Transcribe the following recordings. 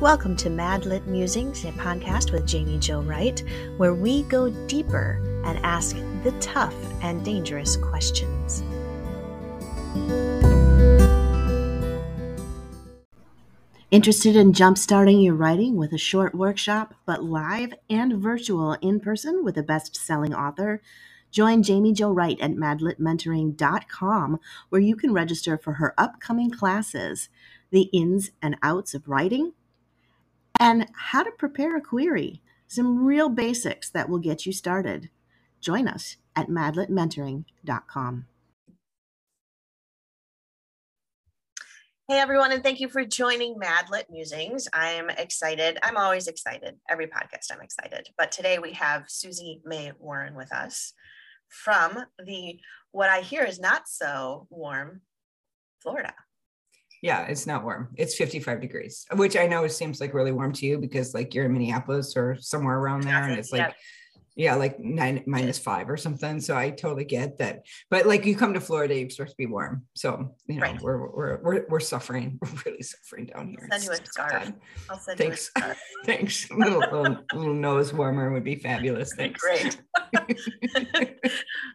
Welcome to Mad Lit Musings, a podcast with Jaime Jo Wright, where we go deeper and ask the tough and dangerous questions. Interested in jumpstarting your writing with a short workshop, but live and virtual in person with a best selling author? Join Jaime Jo Wright at madlitmentoring.com, where you can register for her upcoming classes, the ins and outs of writing, and how to prepare a query. Some real basics that will get you started. Join us at madlitmentoring.com. Hey everyone, and thank you for joining Madlit Musings. I'm excited. I'm always excited. Every podcast, I'm excited. But today we have Susie May Warren with us from the what I hear is not so warm Florida. Yeah, it's not warm. It's 55 degrees, which I know seems like really warm to you because like you're in Minneapolis or somewhere around there and it's like yeah yeah, like nine minus five or something. So I totally get that. But like you come to Florida, you're supposed to be warm. So you know, right. we're, we're we're we're suffering. We're really suffering down here. I'll send you a scarf. I'll send Thanks. you a scarf. Thanks. A little, little, little nose warmer would be fabulous. Thanks. Great.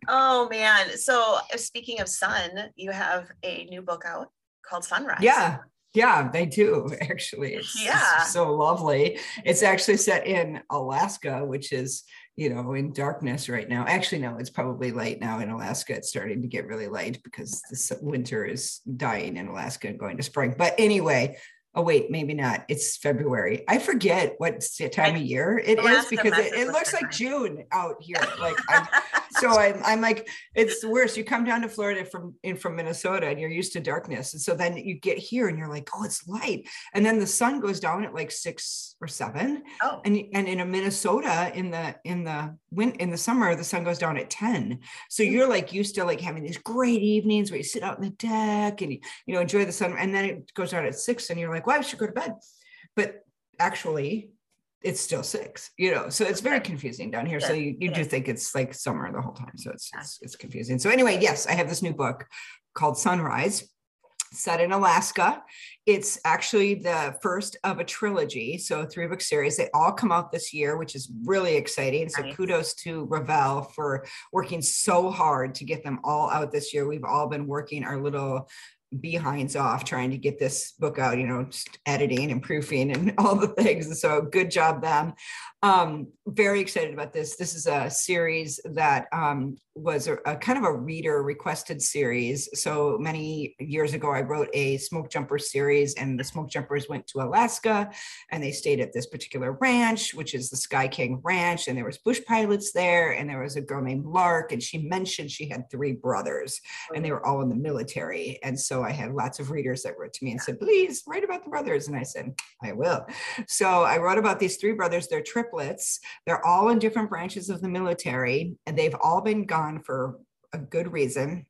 oh man. So uh, speaking of sun, you have a new book out called Sunrise. Yeah. Yeah, they do actually. It's, yeah. It's so lovely. It's actually set in Alaska, which is you know, in darkness right now. Actually, no, it's probably light now in Alaska. It's starting to get really light because this winter is dying in Alaska and going to spring. But anyway, oh wait, maybe not. It's February. I forget what time of year it is because it, it looks like June out here. Like I'm, so I'm, I'm like, it's worse. You come down to Florida from in from Minnesota and you're used to darkness. And so then you get here and you're like, oh, it's light. And then the sun goes down at like six or seven. Oh. And, and in a Minnesota in the in the win in the summer, the sun goes down at 10. So mm. you're like used to like having these great evenings where you sit out in the deck and you, you know enjoy the sun. And then it goes down at six and you're like, well, I should go to bed. But actually it's still six, you know, so it's very confusing down here. So you, you do think it's like summer the whole time. So it's, it's, it's confusing. So anyway, yes, I have this new book called Sunrise set in Alaska. It's actually the first of a trilogy, so a three book series. They all come out this year, which is really exciting. So nice. kudos to Revell for working so hard to get them all out this year. We've all been working our little behinds off trying to get this book out, you know, editing and proofing and all the things. So good job them. Um, very excited about this. This is a series that um, was a, a, kind of a reader requested series. So many years ago, I wrote a smoke jumper series, and the smoke jumpers went to Alaska, and they stayed at this particular ranch, which is the Sky King Ranch, and there was bush pilots there, and there was a girl named Lark, and she mentioned she had three brothers, and they were all in the military. And so I had lots of readers that wrote to me and said, "Please write about the brothers," and I said, "I will." So I wrote about these three brothers. They're triplets. They're all in different branches of the military, and they've all been gone for a good reason.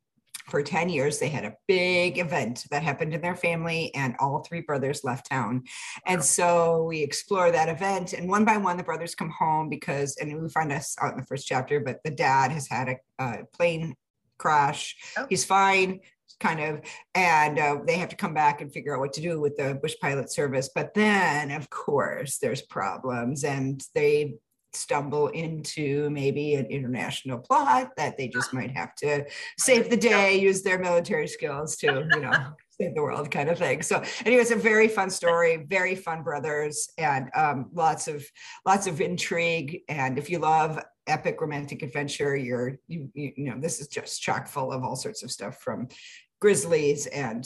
For 10 years, they had a big event that happened in their family, and all three brothers left town. And so we explore that event, and one by one, the brothers come home because, and we find us out in the first chapter, but the dad has had a, a plane crash. Oh. He's fine, kind of, and uh, they have to come back and figure out what to do with the bush pilot service. But then, of course, there's problems, and they stumble into maybe an international plot that they just might have to save the day, use their military skills to, you know, save the world kind of thing. So anyway, it's a very fun story, very fun brothers and um, lots of lots of intrigue. And if you love epic romantic adventure, you're you, you know, this is just chock full of all sorts of stuff from grizzlies and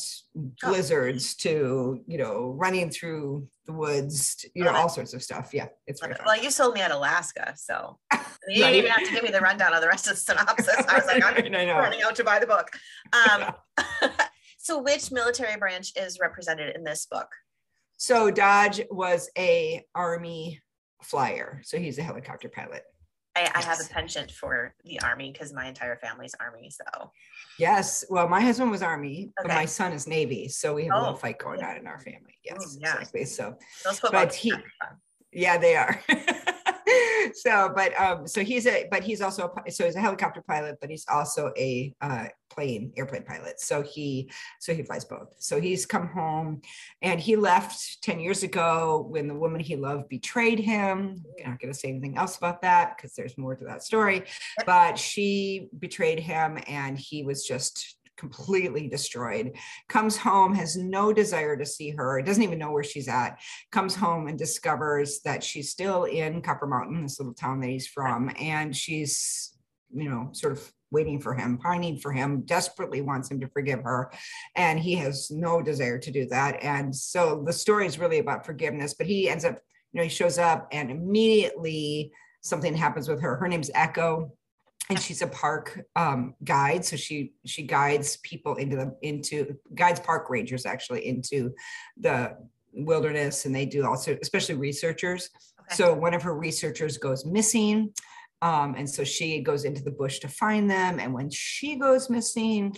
blizzards oh. to you know running through the woods to, you know all sorts of stuff. Yeah it's very well you sold me at alaska so you didn't even have to give me the rundown of the rest of the synopsis. I was like i'm running out to buy the book. Um, so which military branch is represented in this book? So dodge was a army flyer so he's a helicopter pilot I, yes. I have a penchant for the army because my entire family's army. So yes, well, my husband was army, okay. but my son is navy, so we have oh. a little oh. fight going on in our family. Yes, Ooh, yeah. exactly. So, but he, yeah, they are. so, but um, so he's a, but he's also a, so he's a helicopter pilot, but he's also a uh, plane airplane pilot. So he, so he flies both. So he's come home, and he left ten years ago when the woman he loved betrayed him. I'm not going to say anything else about that because there's more to that story. But she betrayed him, and he was just completely destroyed, comes home, has no desire to see her, doesn't even know where she's at, comes home and discovers that she's still in Copper Mountain, this little town that he's from, and she's, you know, sort of waiting for him, pining for him, desperately wants him to forgive her. And he has no desire to do that. And so the story is really about forgiveness, but he ends up, you know, he shows up and immediately something happens with her. Her name's Echo and she's a park um, guide so she she guides people into the into guides park rangers actually into the wilderness and they do also especially researchers okay. so one of her researchers goes missing um, and so she goes into the bush to find them and when she goes missing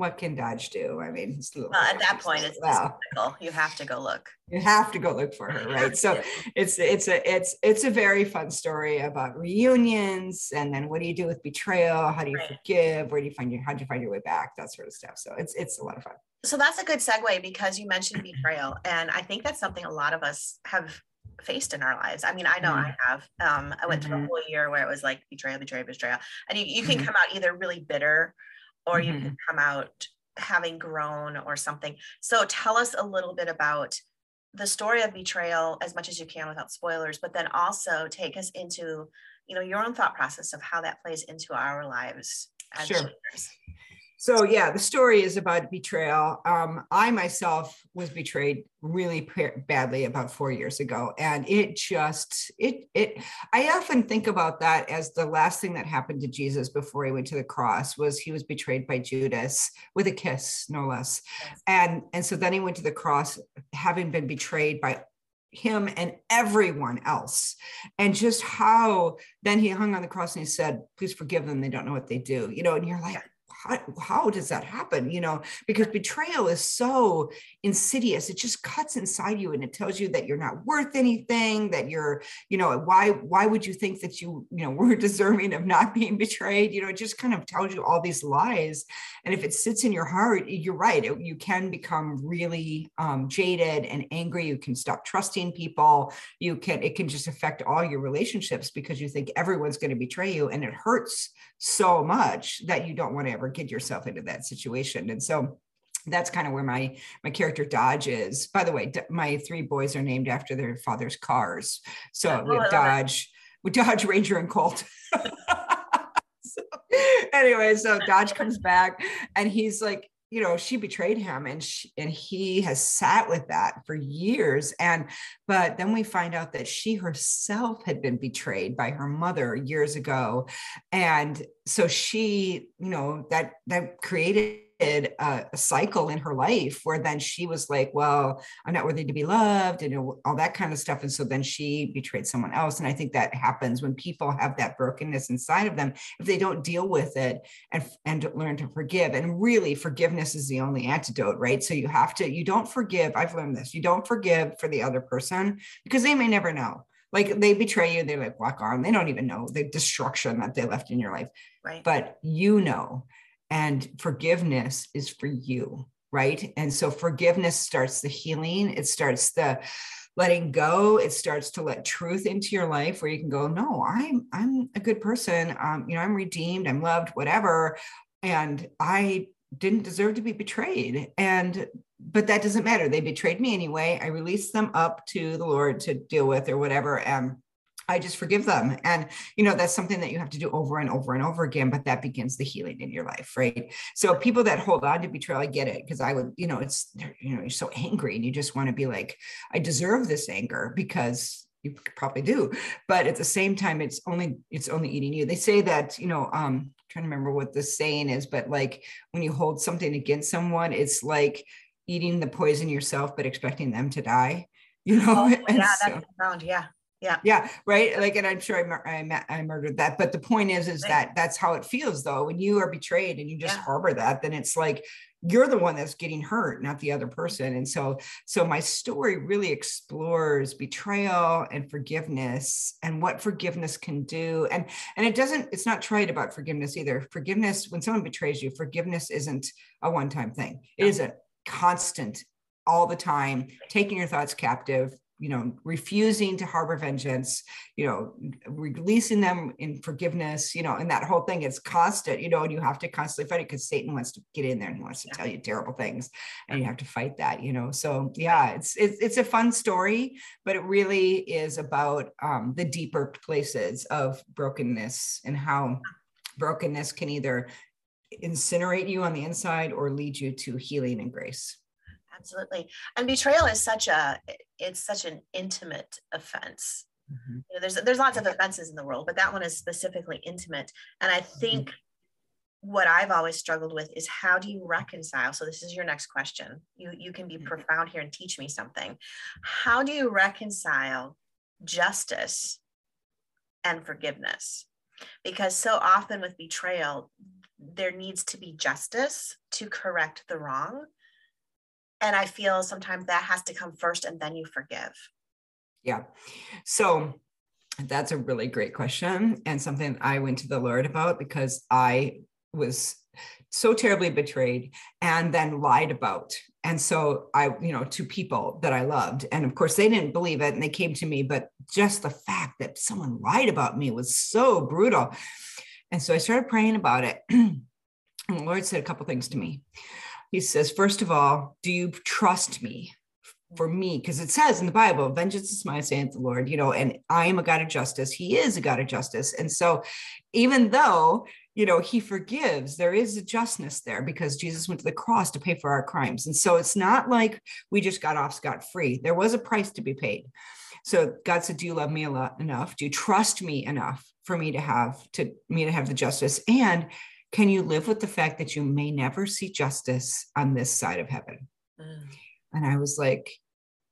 what can Dodge do? I mean, well, at that point, it's well. You have to go look. You have to go look for her, right? so it's it's a it's it's a very fun story about reunions, and then what do you do with betrayal? How do you right. forgive? Where do you find your how do you find your way back? That sort of stuff. So it's it's a lot of fun. So that's a good segue because you mentioned betrayal, and I think that's something a lot of us have faced in our lives. I mean, I know mm-hmm. I have. Um, I went mm-hmm. through a mm-hmm. whole year where it was like betrayal, betrayal, betrayal, and you, you can mm-hmm. come out either really bitter or mm-hmm. you can come out having grown or something. So tell us a little bit about the story of betrayal as much as you can without spoilers, but then also take us into, you know, your own thought process of how that plays into our lives as sure. Leaders. So yeah, the story is about betrayal. Um, I myself was betrayed really badly about four years ago, and it just it it. I often think about that as the last thing that happened to Jesus before he went to the cross was he was betrayed by Judas with a kiss, no less, and and so then he went to the cross having been betrayed by him and everyone else and just how then he hung on the cross and he said please forgive them they don't know what they do you know and you're like how, how does that happen you know? Because betrayal is so insidious it just cuts inside you and it tells you that you're not worth anything that you're you know why why would you think that you you know were deserving of not being betrayed? You know it just kind of tells you all these lies. And if it sits in your heart you're right it, you can become really um, jaded and angry. You can stop trusting people. You can it can just affect all your relationships because you think everyone's going to betray you and it hurts so much that you don't want to ever get yourself into that situation. And so that's kind of where my my character Dodge is. By the way, my three boys are named after their father's cars. So oh, we have Dodge, we Dodge Ranger and Colt. so, anyway, so Dodge comes back and he's like, you know she betrayed him and she, and he has sat with that for years. And but then we find out that she herself had been betrayed by her mother years ago. And so she you know that that created a, a, cycle in her life where then she was like, well, I'm not worthy to be loved and all that kind of stuff. And so then she betrayed someone else. And I think that happens when people have that brokenness inside of them, if they don't deal with it and, and learn to forgive. And really, forgiveness is the only antidote, right? So you have to, you don't forgive. I've learned this. You don't forgive for the other person because they may never know like they betray you they're like walk on they don't even know the destruction that they left in your life right but you know and forgiveness is for you right? And so forgiveness starts the healing. It starts the letting go. It starts to let truth into your life where you can go no i'm i'm a good person. Um, you know i'm redeemed. I'm loved whatever. And i didn't deserve to be betrayed. And but that doesn't matter. They betrayed me anyway. I released them up to the lord to deal with or whatever. And I just forgive them. And, you know, that's something that you have to do over and over and over again, but that begins the healing in your life. Right. So people that hold on to betrayal, I get it. Cause I would, you know, it's, you know, you're so angry and you just want to be like, I deserve this anger because you probably do. But at the same time, it's only, it's only eating you. They say that, you know, um, I'm trying to remember what the saying is, but like when you hold something against someone, it's like eating the poison yourself, but expecting them to die, you know? Oh, yeah, so, that's profound. Yeah Yeah. Yeah. Right. Like, and I'm sure I, mur- I, ma- I murdered that. But the point is, is Right. that that's how it feels though. When you are betrayed and you just Yeah. harbor that, then it's like you're the one that's getting hurt, not the other person. And so, so my story really explores betrayal and forgiveness and what forgiveness can do. And, and it doesn't, it's not trite about forgiveness either. Forgiveness, when someone betrays you, forgiveness isn't a one-time thing. It No. is a constant all the time, taking your thoughts captive, you know, refusing to harbor vengeance, you know, releasing them in forgiveness, you know, and that whole thing is constant, you know, and you have to constantly fight it because Satan wants to get in there and he wants to Yeah. tell you terrible things and you have to fight that, you know. So yeah, it's it's, it's a fun story, but it really is about um, the deeper places of brokenness and how brokenness can either incinerate you on the inside or lead you to healing and grace. Absolutely. And betrayal is such a it's such an intimate offense. Mhm. You know, there's there's lots of offenses in the world, but that one is specifically intimate. And I think what I've always struggled with is how do you reconcile? So this is your next question. You you can be Mhm. profound here and teach me something. How do you reconcile justice and forgiveness? Because so often with betrayal, there needs to be justice to correct the wrong. And I feel sometimes that has to come first and then you forgive. Yeah. So that's a really great question and something I went to the Lord about because I was so terribly betrayed and then lied about. And so I, you know, to people that I loved. And of course, they didn't believe it and they came to me, but just the fact that someone lied about me was so brutal. And so I started praying about it. and the Lord said a couple things to me. He says, first of all, do you trust me? for me? Because it says in the bible vengeance is mine saith the lord you know and i am a god of justice. He is a god of justice. And so even though you know he forgives there is a justness there because jesus went to the cross to pay for our crimes. And so it's not like we just got off scot-free. There was a price to be paid. So god said do you love me enough? Do you trust me enough for me to have to me to have the justice? And can you live with the fact that you may never see justice on this side of heaven mm. and I was like,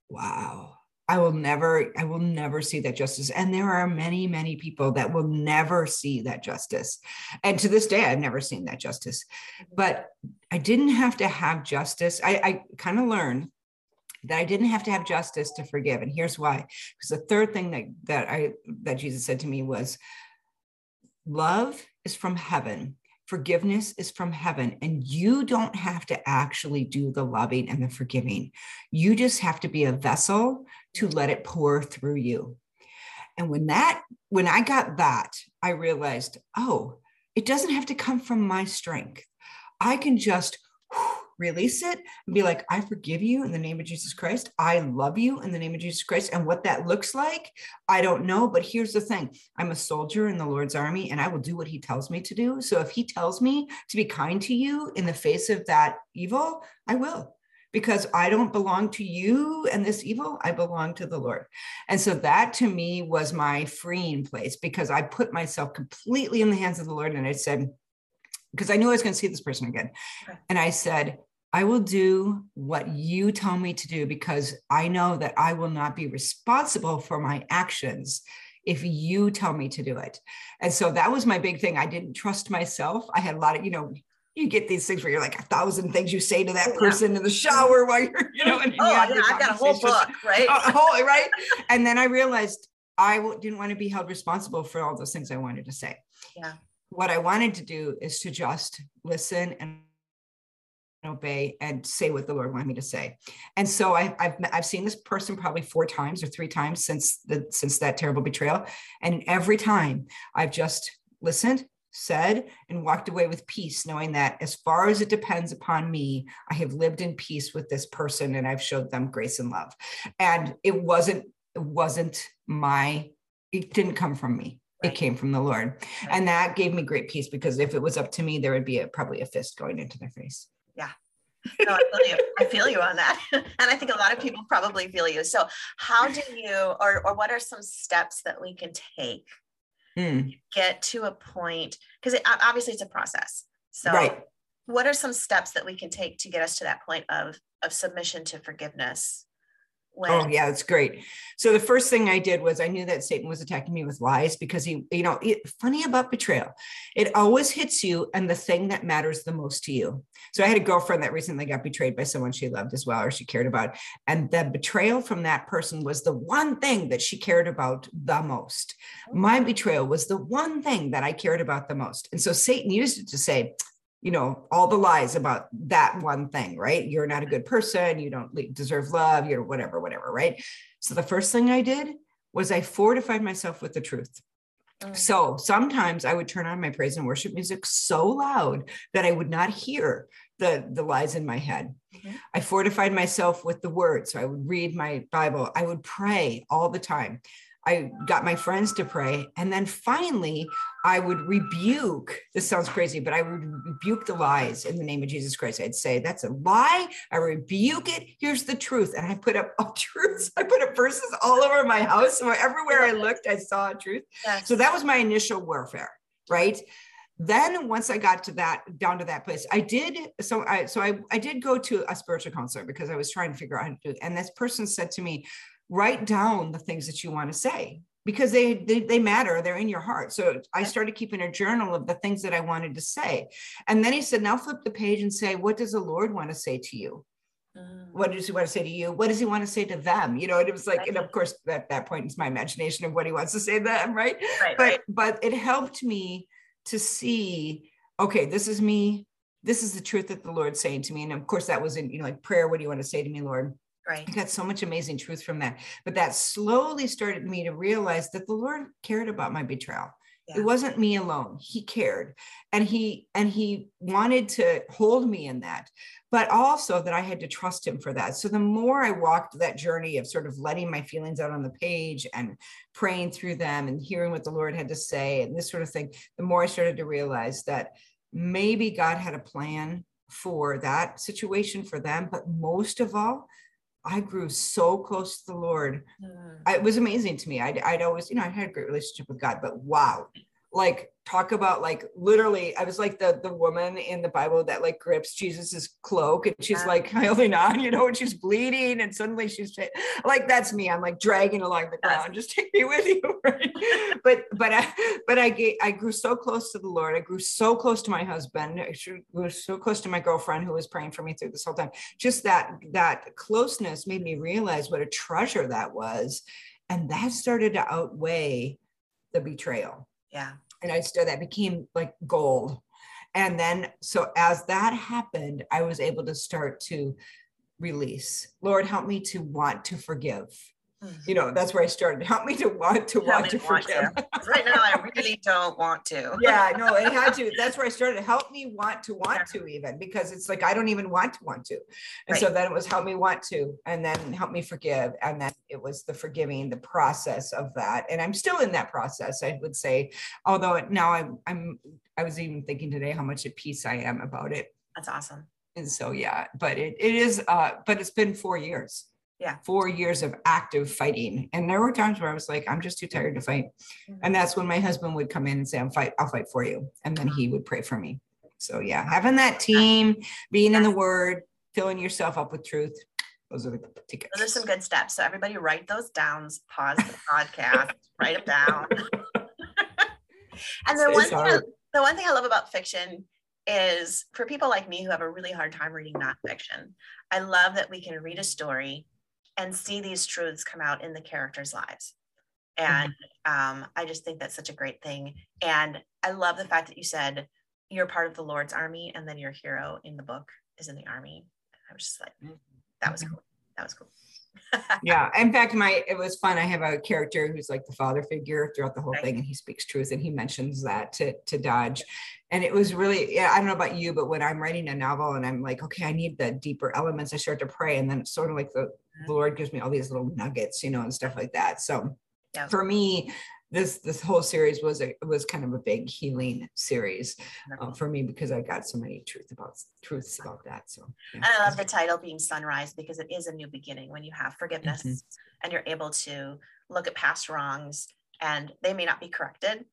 wow, I will never, I will never see that justice. And there are many, many people that will never see that justice. And to this day, I've never seen that justice. Mm-hmm. But I didn't have to have justice. I, I kind of learned that I didn't have to have justice to forgive. And here's why. Because the third thing that that I that Jesus said to me was love is from heaven forgiveness is from heaven and you don't have to actually do the loving and the forgiving. You just have to be a vessel to let it pour through you. And when that when i got that i realized oh it doesn't have to come from my strength. I can just release it and be like i forgive you in the name of jesus christ i love you in the name of jesus christ and what that looks like i don't know but here's the thing i'm a soldier in the lord's army and i will do what he tells me to do so if he tells me to be kind to you in the face of that evil i will because I don't belong to you and this evil, I belong to the Lord. And so that to me was my freeing place because I put myself completely in the hands of the Lord. And I said, because I knew I was going to see this person again. And I said, I will do what you tell me to do because I know that I will not be responsible for my actions if you tell me to do it. And so that was my big thing. I didn't trust myself. I had a lot of, you know, you get these things where you're like a thousand things you say to that person in the shower while you're, you know, and you Oh, yeah, I've got a whole book, right? A whole- right? And then I realized I didn't want to be held responsible for all those things I wanted to say. Yeah. What I wanted to do is to just listen and obey and say what the Lord wanted me to say. And so I, I've I've seen this person probably four times or three times since the since that terrible betrayal, and every time I've just listened, said, and walked away with peace, knowing that as far as it depends upon me, I have lived in peace with this person, and I've showed them grace and love. And it wasn't it wasn't my it didn't come from me. It came from the Lord. And that gave me great peace because if it was up to me, there would be a, probably a fist going into their face. No, I feel you. I feel you on that. And I think a lot of people probably feel you. So how do you or or what are some steps that we can take Hmm, get to a point because it, obviously it's a process. So right. what are some steps that we can take to get us to that point of of submission to forgiveness Oh yeah, it's great. So the first thing I did was I knew that Satan was attacking me with lies because he, you know, it, funny about betrayal, it always hits you and the thing that matters the most to you. So I had a girlfriend that recently got betrayed by someone she loved as well or she cared about, and the betrayal from that person was the one thing that she cared about the most. Oh. My betrayal was the one thing that I cared about the most, and so Satan used it to say, you know all the lies about that one thing right? You're not a good person you don't deserve love you're whatever whatever right? So the first thing i did was i fortified myself with the truth. Mm. so sometimes i would turn on my praise and worship music so loud that i would not hear the the lies in my head. Mhm. i fortified myself with the word so i would read my bible. I would pray all the time i got my friends to pray and then finally I would rebuke, this sounds crazy, but I would rebuke the lies in the name of Jesus Christ. I'd say, that's a lie. I rebuke it. Here's the truth. And I put up all truths. I put up verses all over my house. So everywhere I looked, I saw a truth. Yes. So that was my initial warfare, right? Then once I got to that down to that place, I did so I so I, I did go to a spiritual counselor because I was trying to figure out how to do it. And this person said to me, write down the things that you want to say because they, they they matter they're in your heart. So i started keeping a journal of the things that i wanted to say. And then he said now flip the page and say what does the lord want to uh. say to you? What does he want to say to you? What does he want to say to them? You know and it was like and of course at that point it's my imagination of what he wants to say to them right? Right, but right. but it helped me to see okay this is me this is the truth that the lord's saying to me. And of course that was in you know like prayer what do you want to say to me lord right. I got so much amazing truth from that. But that slowly started me to realize that the Lord cared about my betrayal. Yeah. It wasn't me alone. He cared. And he and he wanted to hold me in that. But also that I had to trust him for that. So the more I walked that journey of sort of letting my feelings out on the page and praying through them and hearing what the Lord had to say and this sort of thing, the more I started to realize that maybe God had a plan for that situation for them. But most of all, I grew so close to the Lord. Mm. It was amazing to me. I'd, I'd always, you know, I had a great relationship with God, but wow, like talk about like literally, I was like the the woman in the Bible that like grips Jesus's cloak and she's Yeah. like holding on, you know, and she's bleeding, and suddenly she's like, that's me. I'm like dragging along the ground. Just take me with you. right? but but I but I get I grew so close to the Lord. I grew so close to my husband. I grew so close to my girlfriend who was praying for me through this whole time just that that closeness made me realize what a treasure that was and that started to outweigh the betrayal Yeah. and i started that became like gold and then so as that happened i was able to start to release lord help me to want to forgive. You know that's where i started. Help me to want to Help want to want to. Right now, I really don't want to. yeah no it had to. That's where i started. Help me want to want to even because it's like i don't even want to want to. And so then it was help me want to and then help me forgive and then it was the forgiving the process of that. And i'm still in that process i would say although now i'm i'm i was even thinking today how much at peace i am about it. That's awesome. and so yeah but it, it is uh but it's been four years Yeah. four years of active fighting and there were times where i was like i'm just too tired to fight Mhm. and that's when my husband would come in and say, I'm fight, I'll fight for you. And then he would pray for me. So yeah, having that team, being in the word, filling yourself up with truth. Those are the tickets. Those are some good steps. So everybody write those down. Pause the podcast. write them down. and the one thing I, the one thing I love about fiction is for people like me who have a really hard time reading nonfiction. I love that we can read a story and see these truths come out in the characters' lives. And um, I just think that's such a great thing. And I love the fact that you said you're part of the Lord's army, and then your hero in the book is in the army. I was just like, that was cool. That was cool. yeah. In fact, my it was fun. I have a character who's like the father figure throughout the whole Right. thing, and he speaks truth and he mentions that to to Dodge. And it was really, yeah, I don't know about you, but when I'm writing a novel and I'm like, okay, I need the deeper elements, I start to pray. And then it's sort of like the, the Lord gives me all these little nuggets, you know, and stuff like that. So Yeah. for me, this this whole series was a was kind of a big healing series uh, for me because I got so many truth about truths about that. So yeah. And I love the title being Sunrise because it is a new beginning when you have forgiveness Mhm. and you're able to look at past wrongs and they may not be corrected,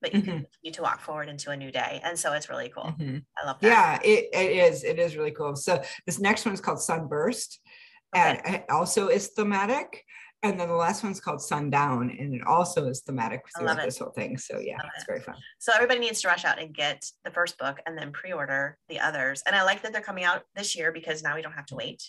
but you can continue to walk forward into a new day. And so it's really cool. Mhm. I love that. Yeah, it, it is. It is really cool. So this next one is called Sunburst. And it also is thematic. And then the last one's called Sundown, and it also is thematic throughout this whole thing. So yeah, Love it's it. very fun. So everybody needs to rush out and get the first book and then pre-order the others. And I like that they're coming out this year because now we don't have to wait.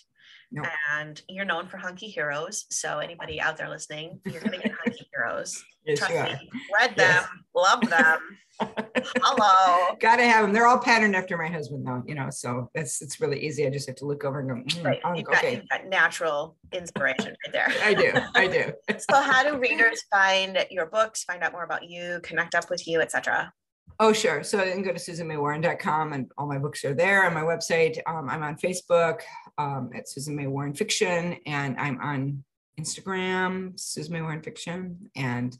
And you're known for hunky heroes. So anybody out there listening, you're gonna get hunky heroes. Yes, Trust me. Read them, Yes. love them. Hello. Gotta have them. They're all patterned after my husband, though. You know, so that's it's really easy. I just have to look over and go, "Mm, Right. oh, You've got, okay. you've got natural inspiration right there. I do, I do. So how do readers find your books, find out more about you, connect up with you, etc.? Oh, sure. So you can go to susanmaywarren.com and all my books are there on my website. Um, I'm on Facebook um, at Susan May Warren Fiction, and I'm on Instagram, Susan May Warren Fiction, and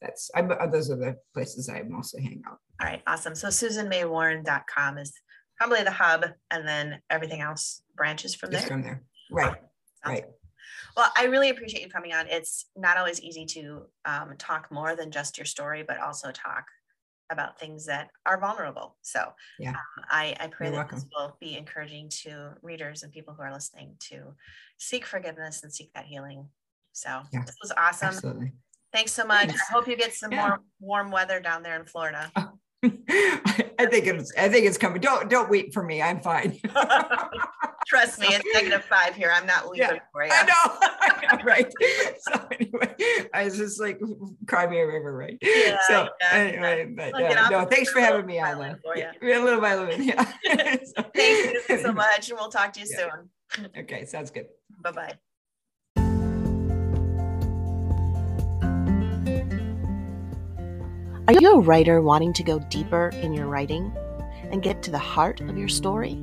that's I, those are the places I mostly hang out. All right, awesome. So susanmaywarren.com is probably the hub, and then everything else branches from Just there. from there, right? Right. good. Well, I really appreciate you coming on. It's not always easy to um, talk more than just your story, but also talk about things that are vulnerable. So Yeah. um, I, I pray You're that this will be encouraging to readers and people who are listening to seek forgiveness and seek that healing. So Yeah. this was awesome. Absolutely. Thanks so much. Thanks. I hope you get some Yeah. more warm weather down there in Florida. I think it's I think it's coming. Don't don't wait for me. I'm fine. Trust me, it's negative five here. I'm not leaving Yeah, for you. I know, right? So anyway, I was just like, cry me a river, right? Yeah, so yeah, anyway, but I'll yeah, no, thanks for having me on. violin though. for Yeah, yeah, little by little, yeah. So- Thank you so much, and we'll talk to you Yeah. soon. Okay, sounds good. Bye bye. Are you a writer wanting to go deeper in your writing and get to the heart of your story?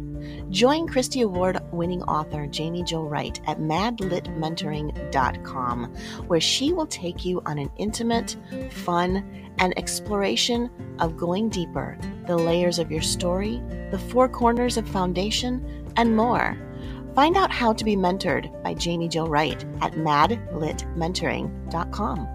Join Christy Award winning author Jaime Jo Wright at madlitmentoring.com, where she will take you on an intimate, fun, and exploration of going deeper, the layers of your story, the four corners of foundation, and more. Find out how to be mentored by Jaime Jo Wright at madlitmentoring.com.